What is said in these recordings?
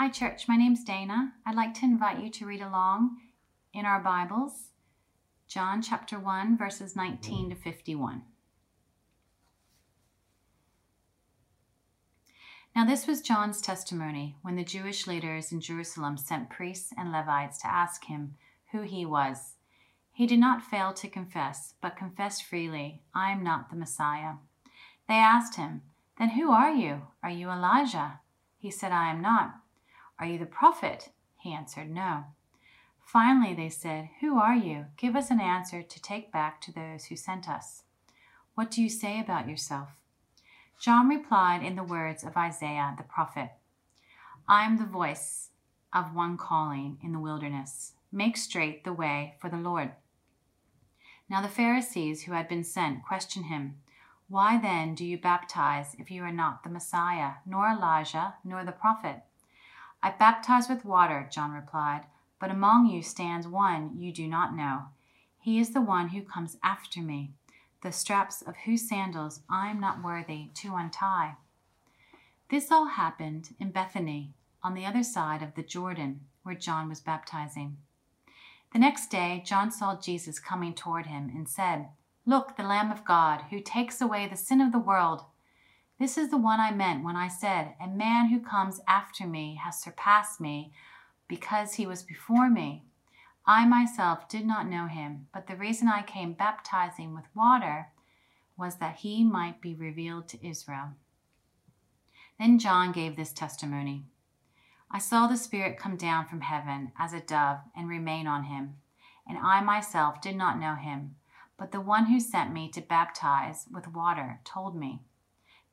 Hi, church. My name's Dana. I'd like to invite you to read along in our Bibles, John chapter 1, verses 19 to 51. Now, this was John's testimony when the Jewish leaders in Jerusalem sent priests and Levites to ask him who he was. He did not fail to confess, but confessed freely, I am not the Messiah. They asked him, Then who are you? Are you Elijah? He said, I am not. Are you the prophet? He answered, No. Finally, they said, Who are you? Give us an answer to take back to those who sent us. What do you say about yourself? John replied in the words of Isaiah the prophet I am the voice of one calling in the wilderness. Make straight the way for the Lord. Now the Pharisees who had been sent questioned him, Why then do you baptize if you are not the Messiah, nor Elijah, nor the prophet? I baptize with water, John replied, but among you stands one you do not know. He is the one who comes after me, the straps of whose sandals I am not worthy to untie. This all happened in Bethany, on the other side of the Jordan, where John was baptizing. The next day, John saw Jesus coming toward him and said, Look, the Lamb of God, who takes away the sin of the world. This is the one I meant when I said, A man who comes after me has surpassed me because he was before me. I myself did not know him, but the reason I came baptizing with water was that he might be revealed to Israel. Then John gave this testimony I saw the Spirit come down from heaven as a dove and remain on him, and I myself did not know him, but the one who sent me to baptize with water told me.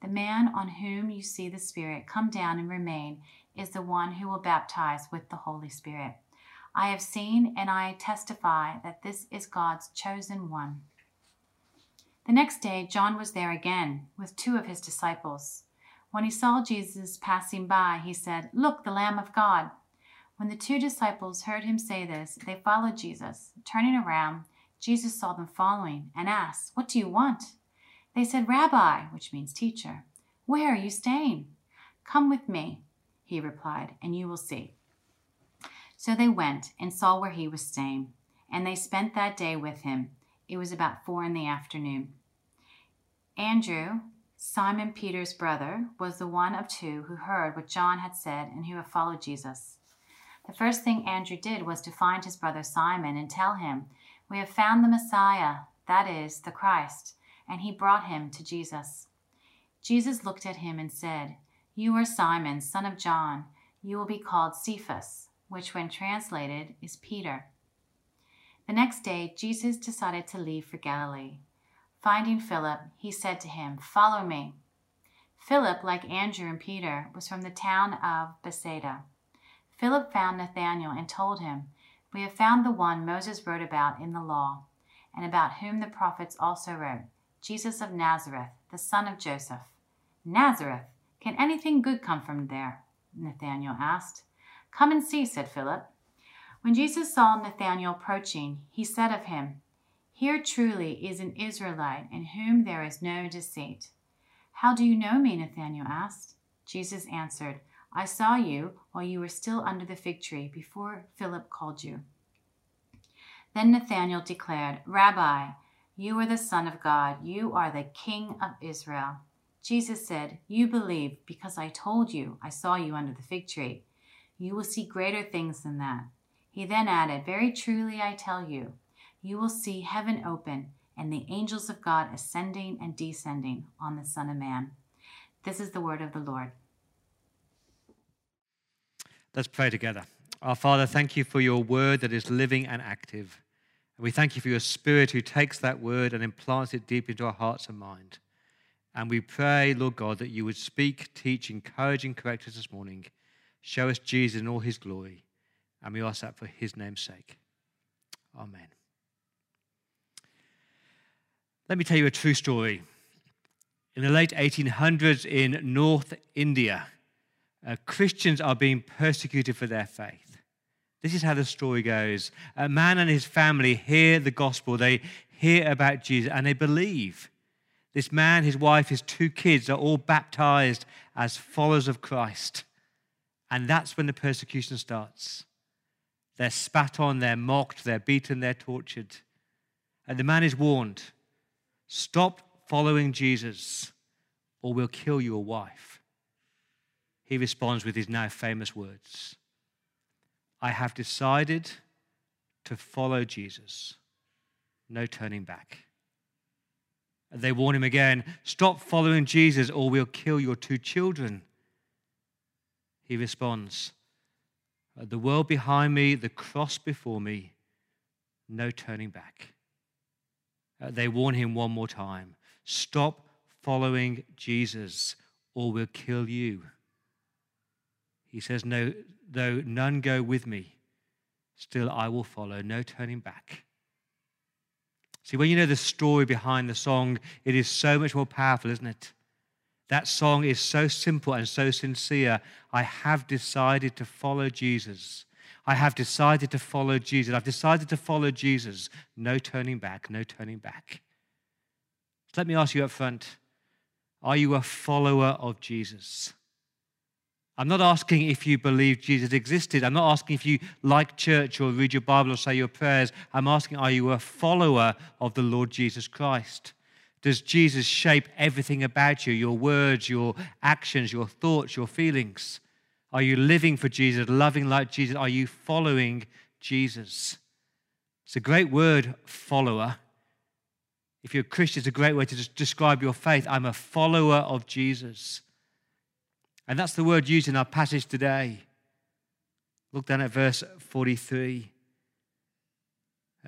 The man on whom you see the Spirit come down and remain is the one who will baptize with the Holy Spirit. I have seen and I testify that this is God's chosen one. The next day, John was there again with two of his disciples. When he saw Jesus passing by, he said, Look, the Lamb of God. When the two disciples heard him say this, they followed Jesus. Turning around, Jesus saw them following and asked, What do you want? They said, Rabbi, which means teacher, where are you staying? Come with me, he replied, and you will see. So they went and saw where he was staying, and they spent that day with him. It was about four in the afternoon. Andrew, Simon Peter's brother, was the one of two who heard what John had said and who had followed Jesus. The first thing Andrew did was to find his brother Simon and tell him, We have found the Messiah, that is, the Christ and he brought him to Jesus. Jesus looked at him and said, You are Simon, son of John. You will be called Cephas, which, when translated, is Peter. The next day, Jesus decided to leave for Galilee. Finding Philip, he said to him, Follow me. Philip, like Andrew and Peter, was from the town of Bethsaida. Philip found Nathanael and told him, We have found the one Moses wrote about in the law, and about whom the prophets also wrote Jesus of Nazareth, the son of Joseph. Nazareth? Can anything good come from there? Nathanael asked. Come and see, said Philip. When Jesus saw Nathanael approaching, he said of him, Here truly is an Israelite in whom there is no deceit. How do you know me? Nathanael asked. Jesus answered, I saw you while you were still under the fig tree before Philip called you. Then Nathanael declared, Rabbi, you are the Son of God. You are the King of Israel. Jesus said, You believe because I told you I saw you under the fig tree. You will see greater things than that. He then added, Very truly I tell you, you will see heaven open and the angels of God ascending and descending on the Son of Man. This is the word of the Lord. Let's pray together. Our Father, thank you for your word that is living and active. And we thank you for your Spirit who takes that word and implants it deep into our hearts and mind. And we pray, Lord God, that you would speak, teach, encourage, and correct us this morning. Show us Jesus in all his glory. And we ask that for his name's sake. Amen. Let me tell you a true story. In the late 1800s in North India, uh, Christians are being persecuted for their faith. This is how the story goes. A man and his family hear the gospel, they hear about Jesus, and they believe. This man, his wife, his two kids are all baptized as followers of Christ. And that's when the persecution starts. They're spat on, they're mocked, they're beaten, they're tortured. And the man is warned stop following Jesus, or we'll kill your wife. He responds with his now famous words I have decided to follow Jesus, no turning back. They warn him again stop following Jesus, or we'll kill your two children. He responds, The world behind me, the cross before me, no turning back. Uh, they warn him one more time stop following Jesus, or we'll kill you. He says, No, though none go with me, still I will follow, no turning back. See, when you know the story behind the song, it is so much more powerful, isn't it? That song is so simple and so sincere. I have decided to follow Jesus. I have decided to follow Jesus. I've decided to follow Jesus. No turning back, no turning back. So let me ask you up front are you a follower of Jesus? I'm not asking if you believe Jesus existed. I'm not asking if you like church or read your Bible or say your prayers. I'm asking, are you a follower of the Lord Jesus Christ? Does Jesus shape everything about you, your words, your actions, your thoughts, your feelings? Are you living for Jesus, loving like Jesus? Are you following Jesus? It's a great word, follower. If you're a Christian, it's a great way to describe your faith. I'm a follower of Jesus. And that's the word used in our passage today. Look down at verse 43.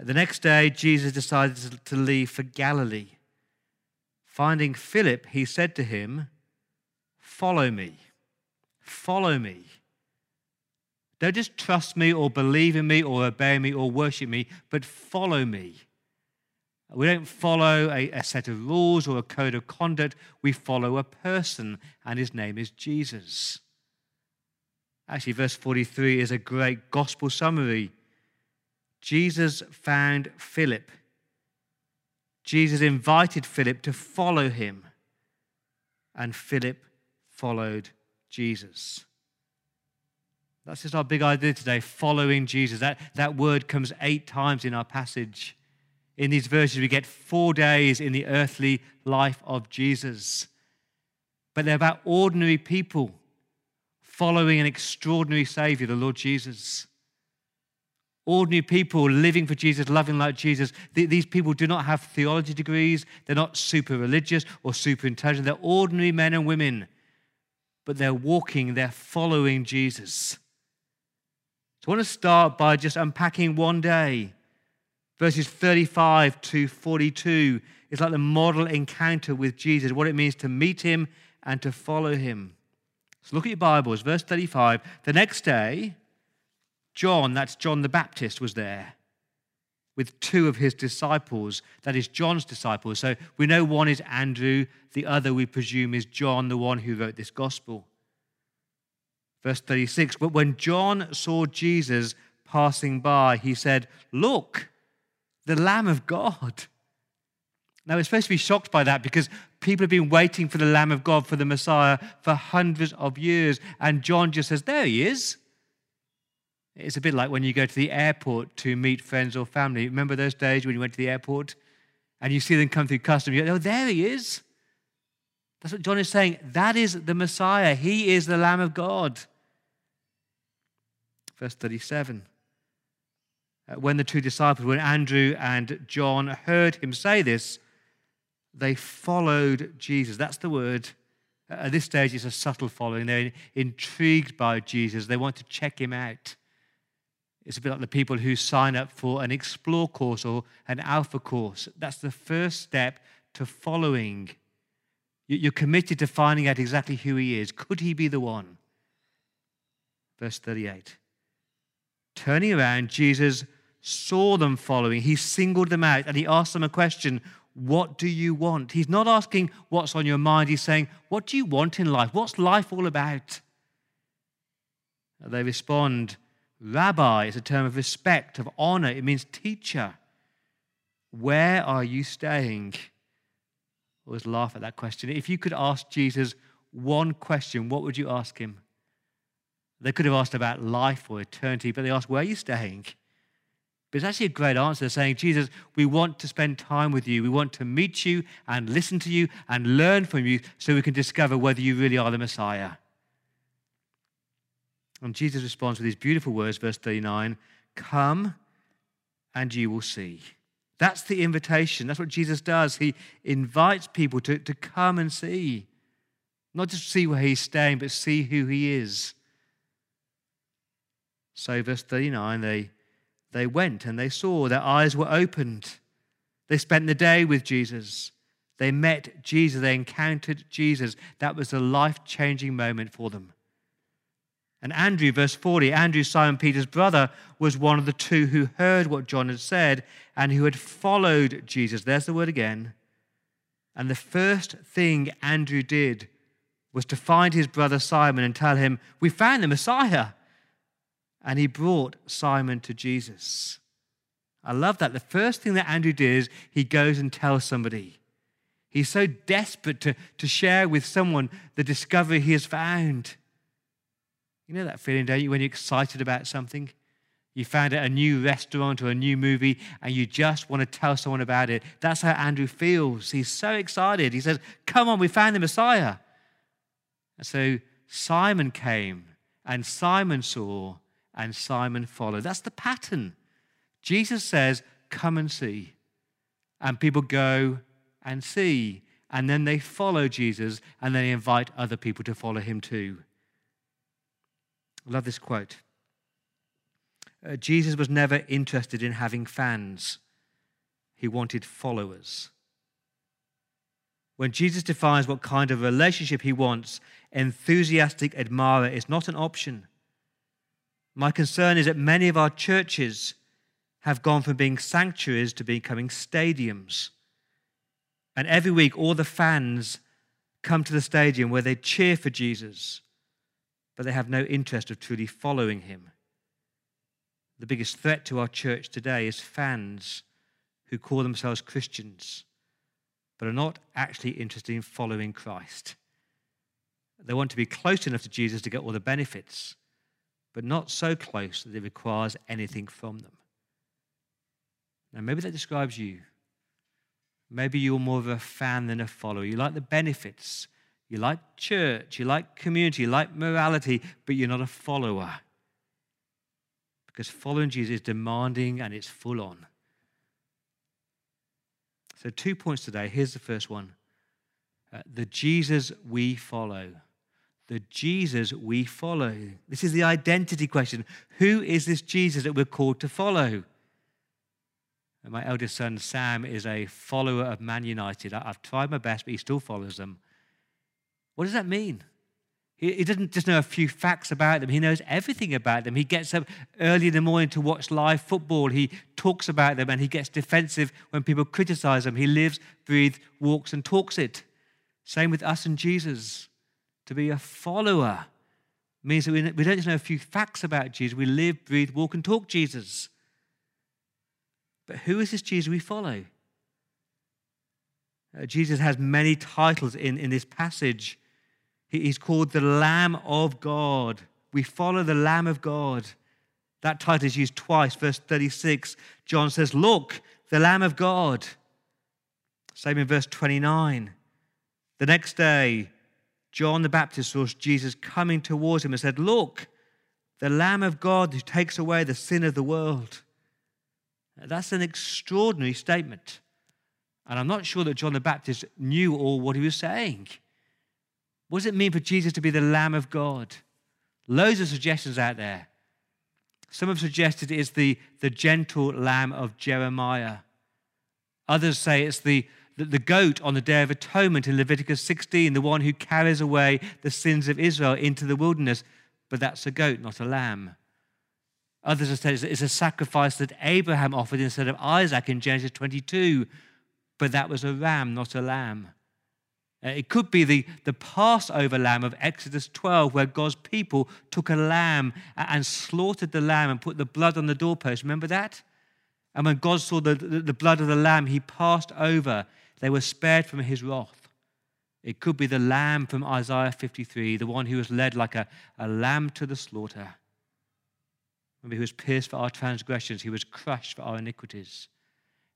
The next day, Jesus decided to leave for Galilee. Finding Philip, he said to him, Follow me. Follow me. Don't just trust me or believe in me or obey me or worship me, but follow me. We don't follow a, a, set of rules or a code of conduct. We follow a person, and his name is Jesus. Actually, verse 43 is a great gospel summary. Jesus found Philip. Jesus invited Philip to follow him, and Philip followed Jesus. That's just our big idea today following Jesus. That, that word comes eight times in our passage in these verses, we get four days in the earthly life of Jesus. But they're about ordinary people following an extraordinary Savior, the Lord Jesus. Ordinary people living for Jesus, loving like Jesus. These people do not have theology degrees. They're not super religious or super intelligent. They're ordinary men and women, but they're walking, they're following Jesus. So I want to start by just unpacking one day Verses 35 to 42 is like the model encounter with Jesus, what it means to meet him and to follow him. So look at your Bibles, verse 35. The next day, John, that's John the Baptist, was there with two of his disciples, that is John's disciples. So we know one is Andrew, the other we presume is John, the one who wrote this gospel. Verse 36 But when John saw Jesus passing by, he said, Look, the Lamb of God. Now, we're supposed to be shocked by that because people have been waiting for the Lamb of God, for the Messiah, for hundreds of years. And John just says, There he is. It's a bit like when you go to the airport to meet friends or family. Remember those days when you went to the airport and you see them come through customs? You go, Oh, there he is. That's what John is saying. That is the Messiah. He is the Lamb of God. Verse 37. Uh, when the two disciples, when Andrew and John heard him say this, they followed Jesus. That's the word. At this stage, it's a subtle following. They're intrigued by Jesus, they want to check him out. It's a bit like the people who sign up for an explore course or an alpha course. That's the first step to following. You're committed to finding out exactly who he is. Could he be the one? Verse 38. Turning around, Jesus saw them following. He singled them out and he asked them a question What do you want? He's not asking what's on your mind. He's saying, What do you want in life? What's life all about? They respond, Rabbi is a term of respect, of honor. It means teacher. Where are you staying? Always laugh at that question. If you could ask Jesus one question, what would you ask him? They could have asked about life or eternity, but they asked, Where are you staying? But it's actually a great answer saying, Jesus, we want to spend time with you. We want to meet you and listen to you and learn from you so we can discover whether you really are the Messiah. And Jesus responds with these beautiful words, verse 39 Come and you will see. That's the invitation. That's what Jesus does. He invites people to, to come and see. Not just see where he's staying, but see who he is. So, verse 39, they they went and they saw, their eyes were opened. They spent the day with Jesus. They met Jesus. They encountered Jesus. That was a life changing moment for them. And Andrew, verse 40, Andrew, Simon Peter's brother, was one of the two who heard what John had said and who had followed Jesus. There's the word again. And the first thing Andrew did was to find his brother Simon and tell him, We found the Messiah and he brought Simon to Jesus. I love that. The first thing that Andrew did is he goes and tells somebody. He's so desperate to, to share with someone the discovery he has found. You know that feeling, don't you, when you're excited about something? You found a new restaurant or a new movie and you just want to tell someone about it. That's how Andrew feels. He's so excited. He says, Come on, we found the Messiah. And so Simon came and Simon saw and Simon followed. That's the pattern. Jesus says, Come and see. And people go and see. And then they follow Jesus and then they invite other people to follow him too. I love this quote. Uh, Jesus was never interested in having fans, he wanted followers. When Jesus defines what kind of relationship he wants, enthusiastic admirer is not an option. My concern is that many of our churches have gone from being sanctuaries to becoming stadiums. And every week, all the fans come to the stadium where they cheer for Jesus, but they have no interest of truly following him. The biggest threat to our church today is fans who call themselves Christians, but are not actually interested in following Christ. They want to be close enough to Jesus to get all the benefits, but not so close that it requires anything from them. Now, maybe that describes you. Maybe you're more of a fan than a follower. You like the benefits. You like church. You like community. You like morality, but you're not a follower. Because following Jesus is demanding and it's full on. So, two points today. Here's the first one uh, the Jesus we follow the Jesus we follow? This is the identity question. Who is this Jesus that we're called to follow? And my eldest son, Sam, is a follower of Man United. I've tried my best, but he still follows them. What does that mean? He, doesn't just know a few facts about them, he knows everything about them. He gets up early in the morning to watch live football. He talks about them and he gets defensive when people criticize him. He lives, breathes, walks, and talks it. Same with us and Jesus. To be a follower means that we don't just know a few facts about Jesus, we live, breathe, walk, and talk Jesus. But who is this Jesus we follow? Uh, Jesus has many titles in, in this passage. He, he's called the Lamb of God. We follow the Lamb of God. That title is used twice. Verse 36, John says, Look, the Lamb of God. Same in verse 29. The next day, John the Baptist saw Jesus coming towards him and said, Look, the Lamb of God who takes away the sin of the world. That's an extraordinary statement. And I'm not sure that John the Baptist knew all what he was saying. What does it mean for Jesus to be the Lamb of God? Loads of suggestions out there. Some have suggested it's the, the gentle lamb of Jeremiah. Others say it's the, the, the goat on the Day of Atonement in Leviticus 16, the one who carries away the sins of Israel into the wilderness. But that's a goat, not a lamb. Others have said it's a sacrifice that Abraham offered instead of Isaac in Genesis 22, but that was a ram, not a lamb. Uh, it could be the, the Passover lamb of Exodus 12, where God's people took a lamb and slaughtered the lamb and put the blood on the doorpost. Remember that? And when God saw the, the, the blood of the lamb, he passed over they were spared from his wrath. It could be the lamb from Isaiah 53, the one who was led like a, a lamb to the slaughter. Remember, he was pierced for our transgressions, he was crushed for our iniquities.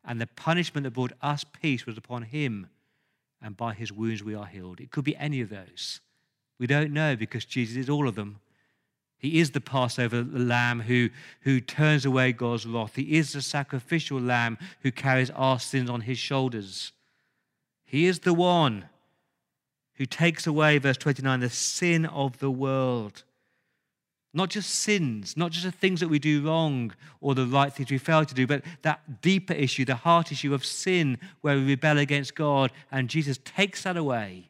And the punishment that brought us peace was upon him, and by his wounds we are healed. It could be any of those. We don't know because Jesus is all of them. He is the Passover lamb who, who turns away God's wrath. He is the sacrificial lamb who carries our sins on his shoulders. He is the one who takes away, verse 29, the sin of the world. Not just sins, not just the things that we do wrong or the right things we fail to do, but that deeper issue, the heart issue of sin where we rebel against God. And Jesus takes that away.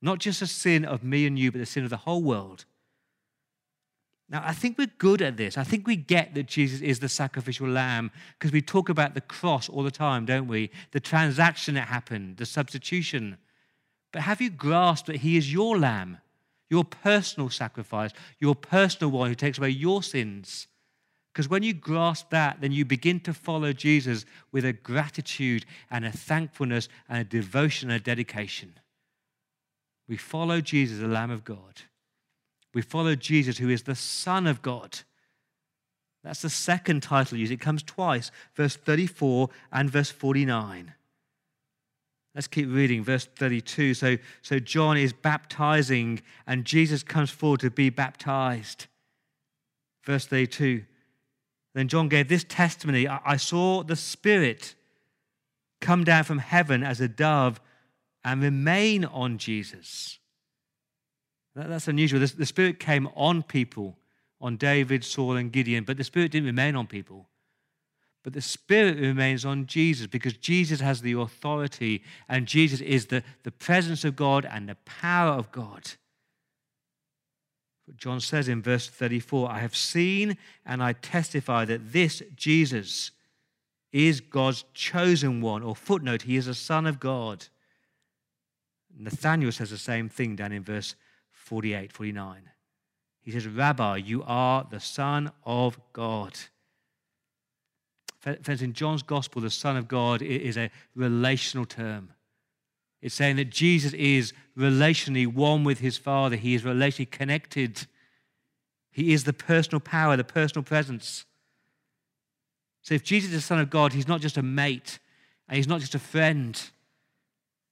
Not just the sin of me and you, but the sin of the whole world. Now, I think we're good at this. I think we get that Jesus is the sacrificial lamb because we talk about the cross all the time, don't we? The transaction that happened, the substitution. But have you grasped that he is your lamb? your personal sacrifice, your personal one who takes away your sins. Because when you grasp that, then you begin to follow Jesus with a gratitude and a thankfulness and a devotion and a dedication. We follow Jesus, the Lamb of God. We follow Jesus, who is the Son of God. That's the second title used. It comes twice, verse 34 and verse 49. Let's keep reading, verse 32. So, so John is baptizing, and Jesus comes forward to be baptized. Verse 32. Then John gave this testimony I, I saw the Spirit come down from heaven as a dove and remain on Jesus. That, that's unusual. The, Spirit came on people, on David, Saul, and Gideon, but the Spirit didn't remain on people. But the Spirit remains on Jesus because Jesus has the authority and Jesus is the, the presence of God and the power of God. John says in verse 34 I have seen and I testify that this Jesus is God's chosen one, or footnote, he is a son of God. Nathanael says the same thing down in verse 48, 49. He says, Rabbi, you are the Son of God. Friends, in John's gospel, the Son of God is a relational term. It's saying that Jesus is relationally one with his Father, he is relationally connected. He is the personal power, the personal presence. So if Jesus is the Son of God, he's not just a mate and he's not just a friend.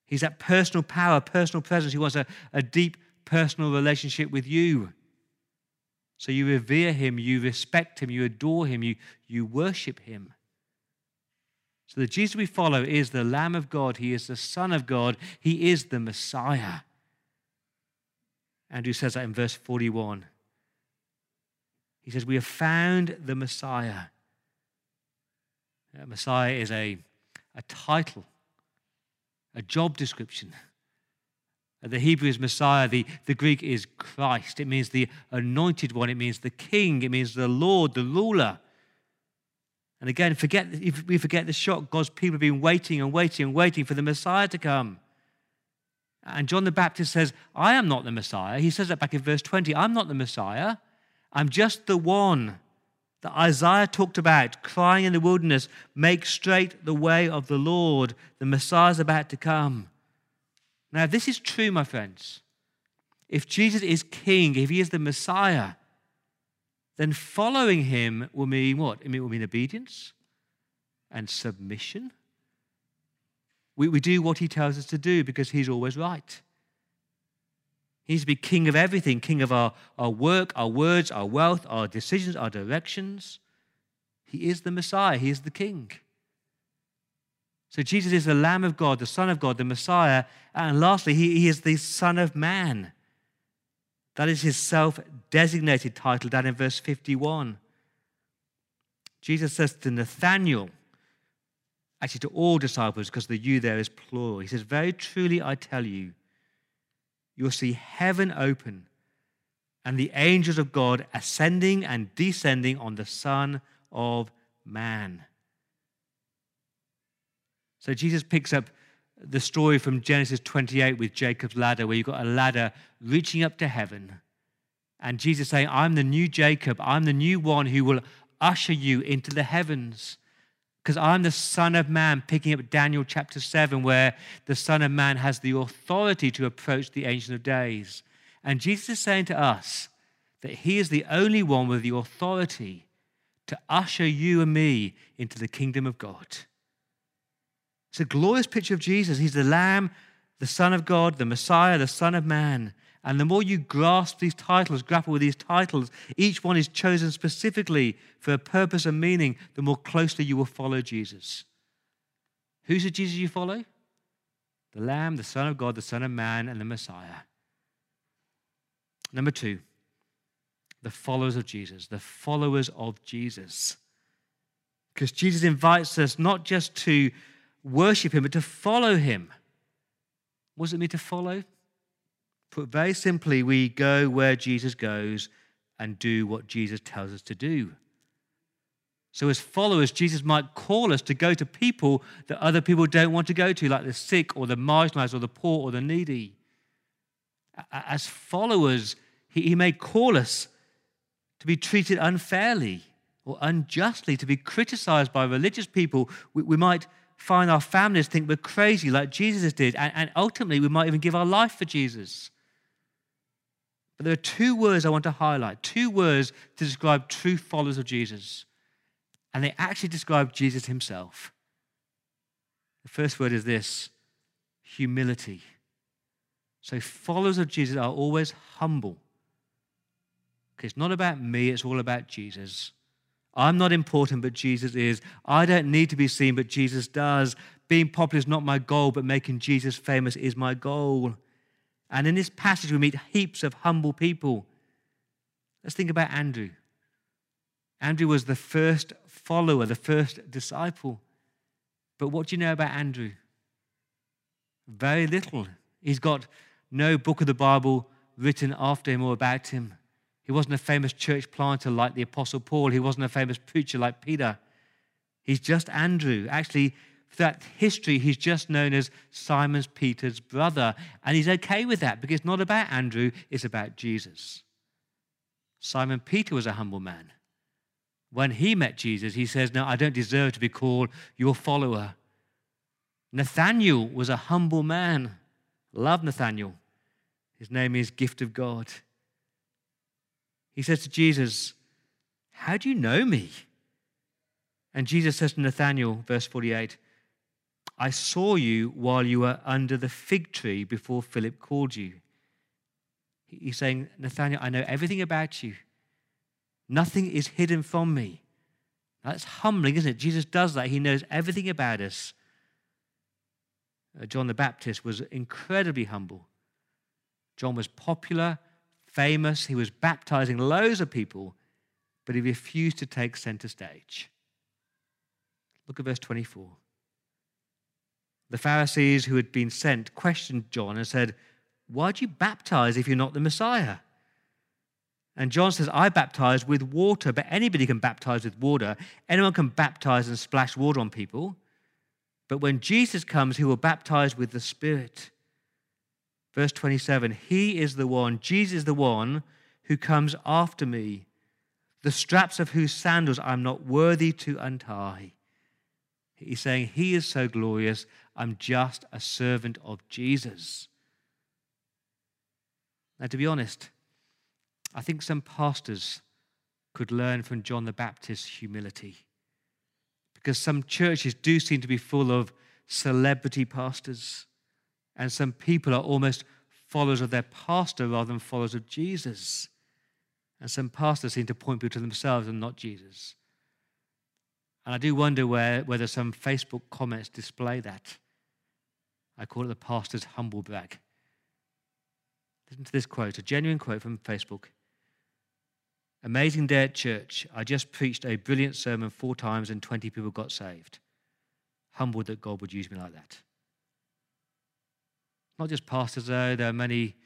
He's that personal power, personal presence. He wants a, a deep personal relationship with you. So you revere him, you respect him, you adore him, you, you worship him. So the Jesus we follow is the Lamb of God. He is the Son of God. He is the Messiah. Andrew says that in verse 41. He says, We have found the Messiah. Messiah is a, a title, a job description. The Hebrew is Messiah, the, the Greek is Christ. It means the anointed one, it means the king, it means the Lord, the ruler. And again, forget, if we forget the shock. God's people have been waiting and waiting and waiting for the Messiah to come. And John the Baptist says, I am not the Messiah. He says that back in verse 20 I'm not the Messiah. I'm just the one that Isaiah talked about, crying in the wilderness, Make straight the way of the Lord. The Messiah is about to come. Now, this is true, my friends, if Jesus is king, if he is the Messiah, then following him will mean what? It will mean obedience and submission. We, we do what he tells us to do because he's always right. He needs to be king of everything king of our, our work, our words, our wealth, our decisions, our directions. He is the Messiah, he is the king. So Jesus is the Lamb of God, the Son of God, the Messiah. And lastly, he, he is the Son of Man. That is his self designated title down in verse 51. Jesus says to Nathanael, actually to all disciples, because the you there is plural, he says, Very truly I tell you, you'll see heaven open and the angels of God ascending and descending on the Son of Man. So Jesus picks up the story from Genesis 28 with Jacob's ladder, where you've got a ladder reaching up to heaven. And Jesus saying, I'm the new Jacob. I'm the new one who will usher you into the heavens. because I'm the Son of Man, picking up Daniel chapter 7, where the Son of Man has the authority to approach the Ancient of Days. And Jesus is saying to us that He is the only one with the authority to usher you and me into the kingdom of God. It's a glorious picture of Jesus. He's the Lamb, the Son of God, the Messiah, the Son of Man. And the more you grasp these titles, grapple with these titles, each one is chosen specifically for a purpose and meaning, the more closely you will follow Jesus. Who's the Jesus you follow? The Lamb, the Son of God, the Son of Man, and the Messiah. Number two, the followers of Jesus, the followers of Jesus. Because Jesus invites us not just to worship him, but to follow him. What does it mean to follow? Put very simply, we go where Jesus goes and do what Jesus tells us to do. So, as followers, Jesus might call us to go to people that other people don't want to go to, like the sick or the marginalized or the poor or the needy. As followers, he, may call us to be treated unfairly or unjustly, to be criticized by religious people. We, we might find our families think we're crazy, like Jesus did, and, and ultimately, we might even give our life for Jesus. But there are two words I want to highlight, two words to describe true followers of Jesus. And they actually describe Jesus himself. The first word is this humility. So, followers of Jesus are always humble. Okay, it's not about me, it's all about Jesus. I'm not important, but Jesus is. I don't need to be seen, but Jesus does. Being popular is not my goal, but making Jesus famous is my goal. And in this passage, we meet heaps of humble people. Let's think about Andrew. Andrew was the first follower, the first disciple. But what do you know about Andrew? Very little. He's got no book of the Bible written after him or about him. He wasn't a famous church planter like the Apostle Paul. He wasn't a famous preacher like Peter. He's just Andrew. Actually, that history, he's just known as Simon Peter's brother. And he's okay with that because it's not about Andrew, it's about Jesus. Simon Peter was a humble man. When he met Jesus, he says, No, I don't deserve to be called your follower. Nathanael was a humble man. Love Nathanael. His name is Gift of God. He says to Jesus, How do you know me? And Jesus says to Nathanael, verse 48, I saw you while you were under the fig tree before Philip called you. He's saying, Nathanael, I know everything about you. Nothing is hidden from me. That's humbling, isn't it? Jesus does that. He knows everything about us. Uh, John the Baptist was incredibly humble. John was popular, famous, he was baptizing loads of people, but he refused to take center stage. Look at verse 24. The Pharisees who had been sent questioned John and said, Why do you baptize if you're not the Messiah? And John says, I baptize with water, but anybody can baptize with water. Anyone can baptize and splash water on people. But when Jesus comes, he will baptize with the Spirit. Verse 27 He is the one, Jesus is the one who comes after me, the straps of whose sandals I'm not worthy to untie. He's saying, He is so glorious, I'm just a servant of Jesus. Now, to be honest, I think some pastors could learn from John the Baptist's humility. Because some churches do seem to be full of celebrity pastors, and some people are almost followers of their pastor rather than followers of Jesus. And some pastors seem to point people to themselves and not Jesus. And I do wonder where, whether some Facebook comments display that. I call it the pastor's humble brag. Listen to this quote, a genuine quote from Facebook. Amazing day at church. I just preached a brilliant sermon four times and 20 people got saved. Humbled that God would use me like that. Not just pastors, though, there are many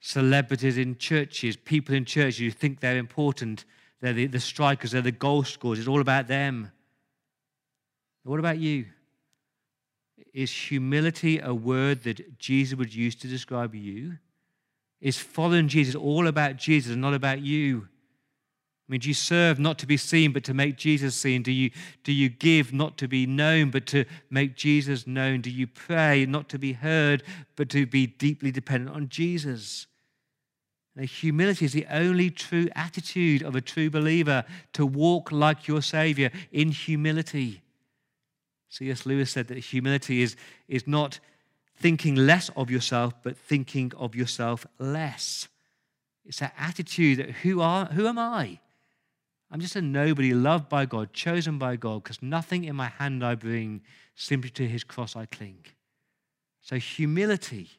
celebrities in churches, people in churches who think they're important. They're the, the strikers, they're the goal scorers. It's all about them. What about you? Is humility a word that Jesus would use to describe you? Is following Jesus all about Jesus and not about you? I mean, do you serve not to be seen, but to make Jesus seen? Do you, do you give not to be known, but to make Jesus known? Do you pray not to be heard, but to be deeply dependent on Jesus? Now, humility is the only true attitude of a true believer to walk like your Savior in humility. C.S. Lewis said that humility is, is not thinking less of yourself, but thinking of yourself less. It's that attitude that who, are, who am I? I'm just a nobody loved by God, chosen by God, because nothing in my hand I bring, simply to his cross I cling. So humility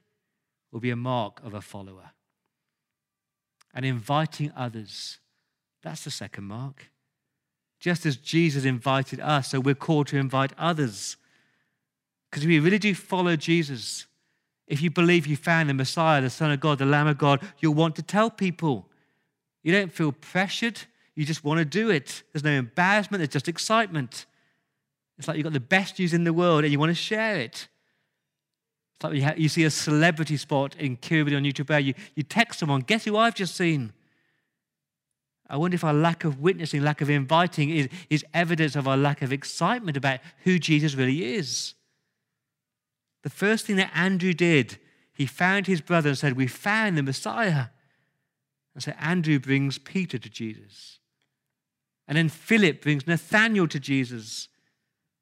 will be a mark of a follower. And inviting others, that's the second mark. Just as Jesus invited us, so we're called to invite others. Because if we really do follow Jesus, if you believe you found the Messiah, the Son of God, the Lamb of God, you'll want to tell people. You don't feel pressured. You just want to do it. There's no embarrassment, there's just excitement. It's like you've got the best news in the world and you want to share it. It's like you, have, you see a celebrity spot in Kirby on YouTube where you, you text someone, guess who I've just seen? I wonder if our lack of witnessing, lack of inviting is, is evidence of our lack of excitement about who Jesus really is. The first thing that Andrew did, he found his brother and said, We found the Messiah. And so Andrew brings Peter to Jesus. And then Philip brings Nathanael to Jesus.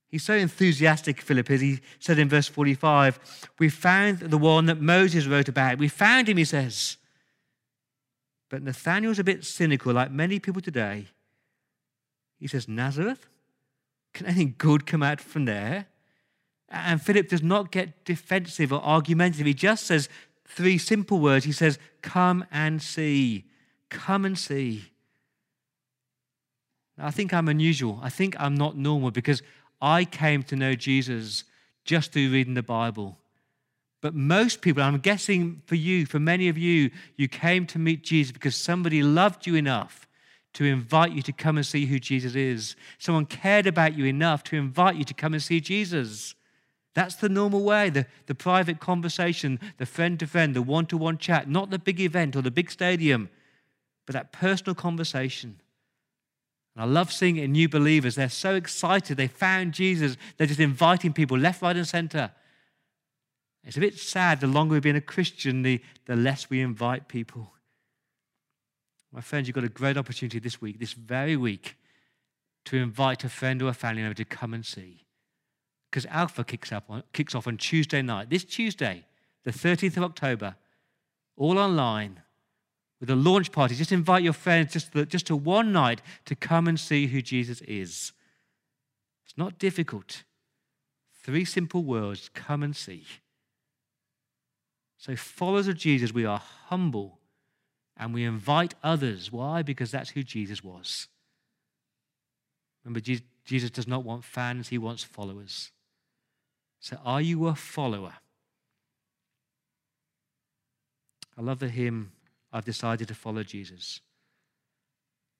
He's so enthusiastic, Philip is. He said in verse 45, We found the one that Moses wrote about. We found him, he says. But Nathanael's a bit cynical, like many people today. He says, Nazareth? Can anything good come out from there? And Philip does not get defensive or argumentative. He just says three simple words. He says, Come and see. Come and see. I think I'm unusual. I think I'm not normal because I came to know Jesus just through reading the Bible. But most people, I'm guessing for you, for many of you, you came to meet Jesus because somebody loved you enough to invite you to come and see who Jesus is. Someone cared about you enough to invite you to come and see Jesus. That's the normal way the, the private conversation, the friend to friend, the one to one chat, not the big event or the big stadium, but that personal conversation. And I love seeing it in new believers. They're so excited. They found Jesus. They're just inviting people left, right, and center. It's a bit sad the longer we've been a Christian, the, the less we invite people. My friends, you've got a great opportunity this week, this very week, to invite a friend or a family member to come and see. Because Alpha kicks, up on, kicks off on Tuesday night, this Tuesday, the 13th of October, all online with a launch party. Just invite your friends just to, just to one night to come and see who Jesus is. It's not difficult. Three simple words come and see. So, followers of Jesus, we are humble and we invite others. Why? Because that's who Jesus was. Remember, Jesus does not want fans, he wants followers. So, are you a follower? I love the hymn I've decided to follow Jesus.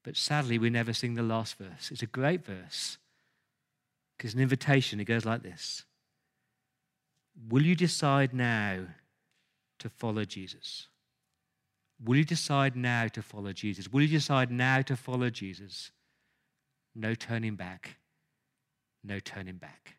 But sadly, we never sing the last verse. It's a great verse because an invitation. It goes like this Will you decide now to follow Jesus? Will you decide now to follow Jesus? Will you decide now to follow Jesus? No turning back. No turning back.